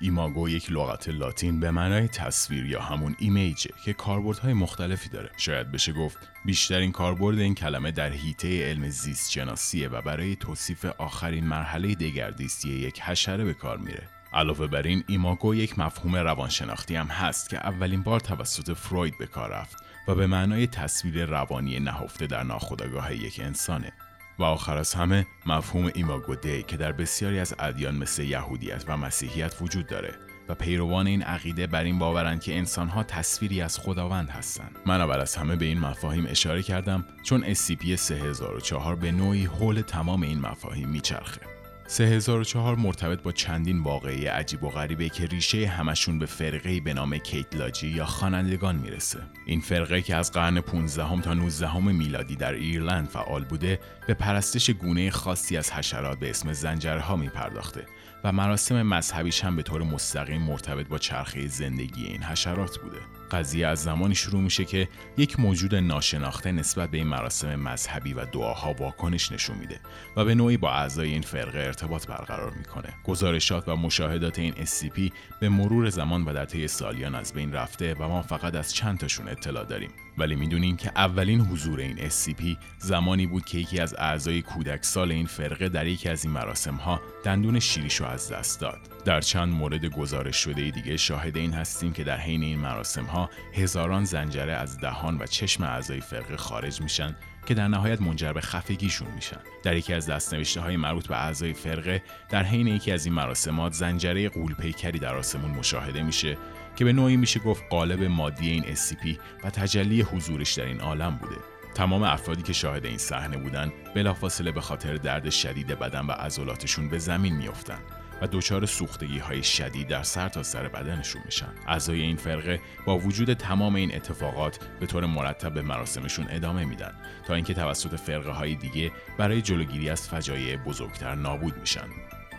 ایماگو یک لغت لاتین به معنای تصویر یا همون ایمیجه که کاربردهای مختلفی داره. شاید بشه گفت بیشترین کاربرد این کلمه در حیطه علم زیست شناسیه و برای توصیف آخرین مرحله دگردیستی یک حشره به کار میره. علاوه بر این ایماگو یک مفهوم روانشناختی هم هست که اولین بار توسط فروید به کار رفت و به معنای تصویر روانی نهفته در ناخودآگاه یک انسانه. و آخر از همه مفهوم ایماگو دی که در بسیاری از ادیان مثل یهودیت و مسیحیت وجود داره و پیروان این عقیده بر این باورند که انسانها تصویری از خداوند هستند. من اول از همه به این مفاهیم اشاره کردم چون SCP 3004 به نوعی حول تمام این مفاهیم میچرخه. 3004 مرتبط با چندین واقعی عجیب و غریبه که ریشه همشون به فرقه به نام کیتلاجی یا خوانندگان می‌رسه. این فرقه که از قرن 15 تا 19 میلادی در ایرلند فعال بوده به پرستش گونه خاصی از حشرات به اسم زنجرها میپرداخته و مراسم مذهبیش هم به طور مستقیم مرتبط با چرخه زندگی این حشرات بوده. قضیه از زمانی شروع میشه که یک موجود ناشناخته نسبت به این مراسم مذهبی و دعاها واکنش نشون میده و به نوعی با اعضای این فرقه ارتباط برقرار می‌کنه. گزارشات و مشاهدات این SCP به مرور زمان و در طی سالیان از بین رفته و ما فقط از چند تاشون اطلاع داریم. ولی می‌دونیم که اولین حضور این SCP زمانی بود که یکی از اعضای کودک سال این فرقه در یکی از این مراسم ها دندون شیریشو از دست داد. در چند مورد گزارش شده دیگه شاهد این هستیم که در حین این مراسم ها هزاران زنجره از دهان و چشم اعضای فرقه خارج میشن که در نهایت منجر به خفگیشون میشن. در یکی از دستنوشته های مربوط به اعضای فرقه در حین یکی از این مراسمات زنجره قولپیکری در آسمون مشاهده میشه که به نوعی میشه گفت قالب مادی این SCP و تجلی حضورش در این عالم بوده. تمام افرادی که شاهد این صحنه بودن بلافاصله به خاطر درد شدید بدن و عضلاتشون به زمین میافتند و دچار سوختگی های شدید در سر تا سر بدنشون میشن. اعضای این فرقه با وجود تمام این اتفاقات به طور مرتب به مراسمشون ادامه میدن تا اینکه توسط فرقه های دیگه برای جلوگیری از فجایع بزرگتر نابود میشن.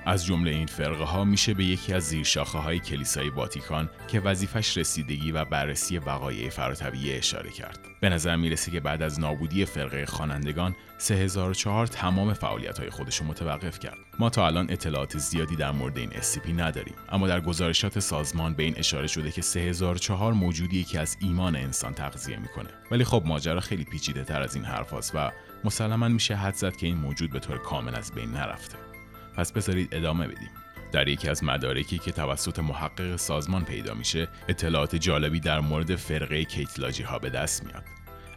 از جمله این فرقه ها میشه به یکی از زیرشاخه های کلیسای واتیکان که وظیفش رسیدگی و بررسی وقایع فراتبیه اشاره کرد. به نظر می‌رسه که بعد از نابودی فرقه خوانندگان 3004 تمام فعالیت های خودش متوقف کرد. ما تا الان اطلاعات زیادی در مورد این SCP نداریم اما در گزارشات سازمان به این اشاره شده که 3004 موجودی که از ایمان انسان تغذیه می‌کنه. ولی خب ماجرا خیلی پیچیده تر از این حرف و مسلما میشه حد زد که این موجود به طور کامل از بین نرفته. پس بذارید ادامه بدیم. در یکی از مدارکی که توسط محقق سازمان پیدا میشه اطلاعات جالبی در مورد فرقه کیتلاجی ها به دست میاد.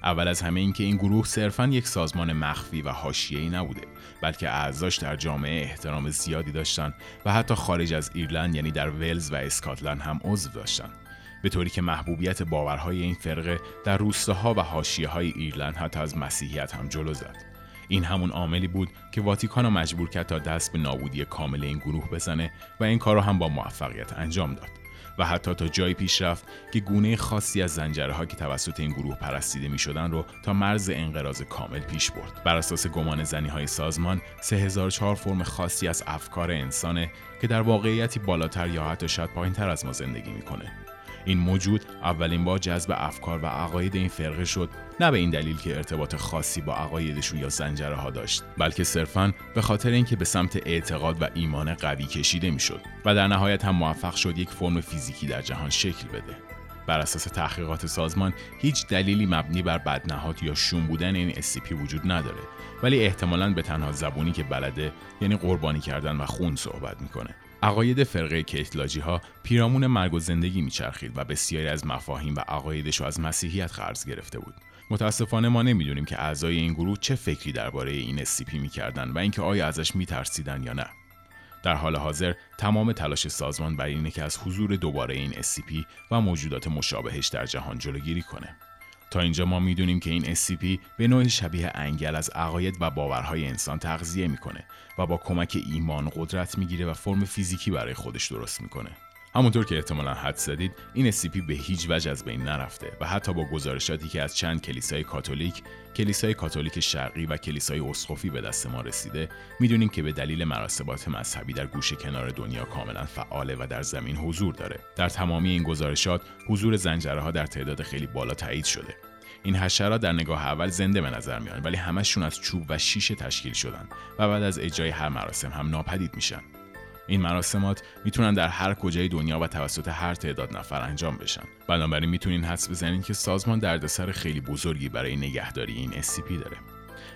اول از همه اینکه این گروه صرفا یک سازمان مخفی و حاشیه‌ای نبوده بلکه اعضاش در جامعه احترام زیادی داشتن و حتی خارج از ایرلند یعنی در ولز و اسکاتلند هم عضو داشتن. به طوری که محبوبیت باورهای این فرقه در روستاها و حاشیه های ایرلند حتی از مسیحیت هم جلو زد. این همون عاملی بود که واتیکان را مجبور کرد تا دست به نابودی کامل این گروه بزنه و این کار را هم با موفقیت انجام داد و حتی تا جایی پیش رفت که گونه خاصی از زنجره ها که توسط این گروه پرستیده می شدن رو تا مرز انقراض کامل پیش برد. بر اساس گمان زنی های سازمان 3004 فرم خاصی از افکار انسانه که در واقعیتی بالاتر یا حتی شاید پایین تر از ما زندگی می‌کنه. این موجود اولین بار جذب افکار و عقاید این فرقه شد نه به این دلیل که ارتباط خاصی با عقایدشون یا زنجره ها داشت بلکه صرفا به خاطر اینکه به سمت اعتقاد و ایمان قوی کشیده می‌شد و در نهایت هم موفق شد یک فرم فیزیکی در جهان شکل بده. بر اساس تحقیقات سازمان هیچ دلیلی مبنی بر بدنهاد یا شوم بودن این SCP وجود نداره ولی احتمالا به تنها زبونی که بلده یعنی قربانی کردن و خون صحبت می‌کنه. عقاید فرقه کیتلاجی ها پیرامون مرگ و زندگی میچرخید و بسیاری از مفاهیم و عقایدش از مسیحیت قرض گرفته بود. متاسفانه ما نمی‌دونیم که اعضای این گروه چه فکری درباره این SCP می‌کردن و اینکه آیا ازش میترسیدن یا نه. در حال حاضر تمام تلاش سازمان بر اینه که از حضور دوباره این SCP و موجودات مشابهش در جهان جلوگیری کنه. تا اینجا ما می‌دونیم که این SCP به نوعی شبیه انگل از عقاید و باورهای انسان تغذیه می‌کنه و با کمک ایمان قدرت می‌گیره و فرم فیزیکی برای خودش درست می‌کنه. همونطور که احتمالا حد زدید این SCP به هیچ وجه از بین نرفته و حتی با گزارشاتی که از چند کلیسای کاتولیک، کلیسای کاتولیک شرقی و کلیسای اسقفی به دست ما رسیده، می‌دونیم که به دلیل مراسمات مذهبی در گوشه کنار دنیا کاملا فعاله و در زمین حضور داره. در تمامی این گزارشات حضور زنجره ها در تعداد خیلی بالا تایید شده. این حشرات در نگاه اول زنده به نظر میان ولی همشون از چوب و شیشه تشکیل شدن و بعد از اجرای هر مراسم هم ناپدید میشن این مراسمات می‌تونن در هر کجای دنیا و توسط هر تعداد نفر انجام بشن. بنابراین می‌تونین حدس بزنید که سازمان دردسر خیلی بزرگی برای نگهداری این SCP داره.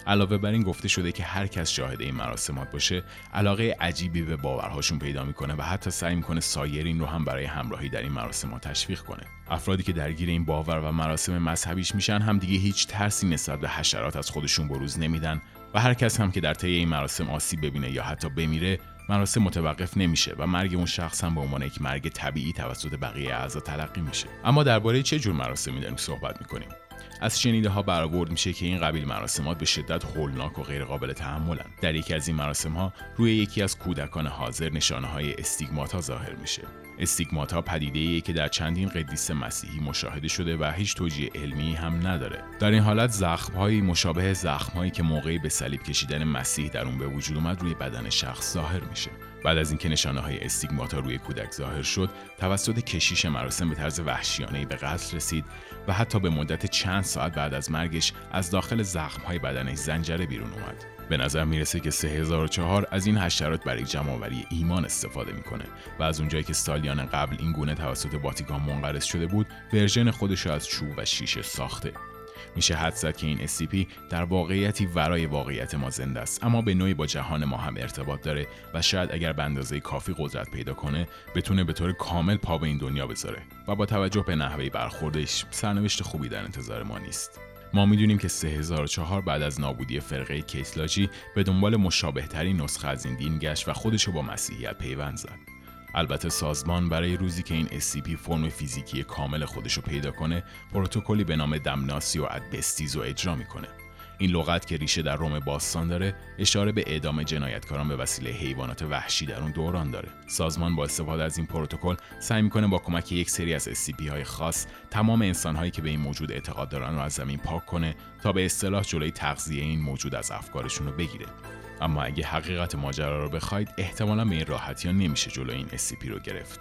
علاوه بر این گفته شده که هر کس شاهد این مراسمات باشه علاقه عجیبی به باورهاشون پیدا می‌کنه و حتی سعی می‌کنه سایرین رو هم برای همراهی در این مراسمات تشویق کنه. افرادی که درگیر این باور و مراسم مذهبیش میشن هم دیگه هیچ ترسی نسبت به حشرات از خودشون بروز نمیدن و هر کس هم که در طی این مراسم آسیب ببینه یا حتی بمیره مراسم متوقف نمیشه و مرگ اون شخص هم به عنوان یک مرگ طبیعی توسط بقیه اعضا تلقی میشه. اما درباره چه جور مراسمی داریم صحبت می‌کنیم؟ از شنیده ها برآورد میشه که این قبیل مراسمات به شدت هولناک و غیرقابل تحملن. در یکی از این مراسم ها روی یکی از کودکان حاضر نشانه های استیگماتا ظاهر میشه. استیگماتا پدیده که در چندین قدیس مسیحی مشاهده شده و هیچ توجیه علمی هم نداره. در این حالت زخمهایی مشابه زخمهایی که موقعی به صلیب کشیدن مسیح در اون به وجود اومد روی بدن شخص ظاهر میشه. بعد از اینکه نشانه های استیگماتا روی کودک ظاهر شد توسط کشیش مراسم به طرز وحشیانه به قتل رسید و حتی به مدت چند ساعت بعد از مرگش از داخل زخمهای بدنش زنجره بیرون اومد. به نظر می‌رسه که 3004 از این حشرات برای جمعآوری ایمان استفاده می‌کنه و از اونجایی که سالیان قبل این گونه توسط واتیکان منقرض شده بود ورژن خودش از چوب و شیشه ساخته. میشه حد زد که این SCP در واقعیتی ورای واقعیت ما زنده است اما به نوعی با جهان ما هم ارتباط داره و شاید اگر به اندازه کافی قدرت پیدا کنه بتونه به طور کامل پا به این دنیا بذاره و با توجه به نحوه برخوردش سرنوشت خوبی در انتظار ما نیست. ما می‌دونیم که 3004 بعد از نابودی فرقه کیسلاجی به دنبال مشابه ترین نسخه از این دین گشت و خودشو با مسیحیت پیوند زد. البته سازمان برای روزی که این SCP فرم فیزیکی کامل خودشو پیدا کنه پروتکلی به نام دمناسی و ادبستیز رو اجرا می‌کنه. این لغت که ریشه در روم باستان داره اشاره به اعدام جنایتکاران به وسیله حیوانات وحشی در اون دوران داره. سازمان با استفاده از این پروتکل سعی می‌کنه با کمک یک سری از SCP های خاص تمام انسانهایی که به این موجود اعتقاد دارن رو از زمین پاک کنه تا به اصطلاح جلوی تغذیه این موجود از افکارشون رو بگیره. اما اگه حقیقت ماجرا رو بخواید احتمالا به این راحتی ها نمیشه جلو این SCP رو گرفت.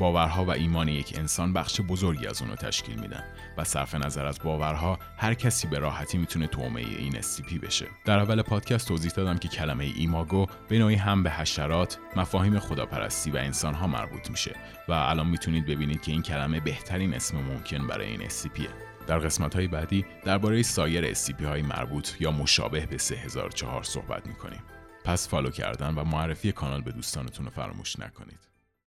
باورها و ایمان یک انسان بخش بزرگی از اون رو تشکیل میدن و صرف نظر از باورها هر کسی به راحتی می‌تونه تومه این SCP بشه. در اول پادکست توضیح دادم که کلمه ایماگو به نوعی هم به حشرات مفاهیم خداپرستی و انسانها مربوط میشه و الان می‌تونید ببینید که این کلمه بهترین اسم ممکن برای این SCP در قسمت های بعدی درباره سایر SCP های مربوط یا مشابه به 3004 صحبت می‌کنیم. پس فالو کردن و معرفی کانال به دوستانتون رو فراموش نکنید.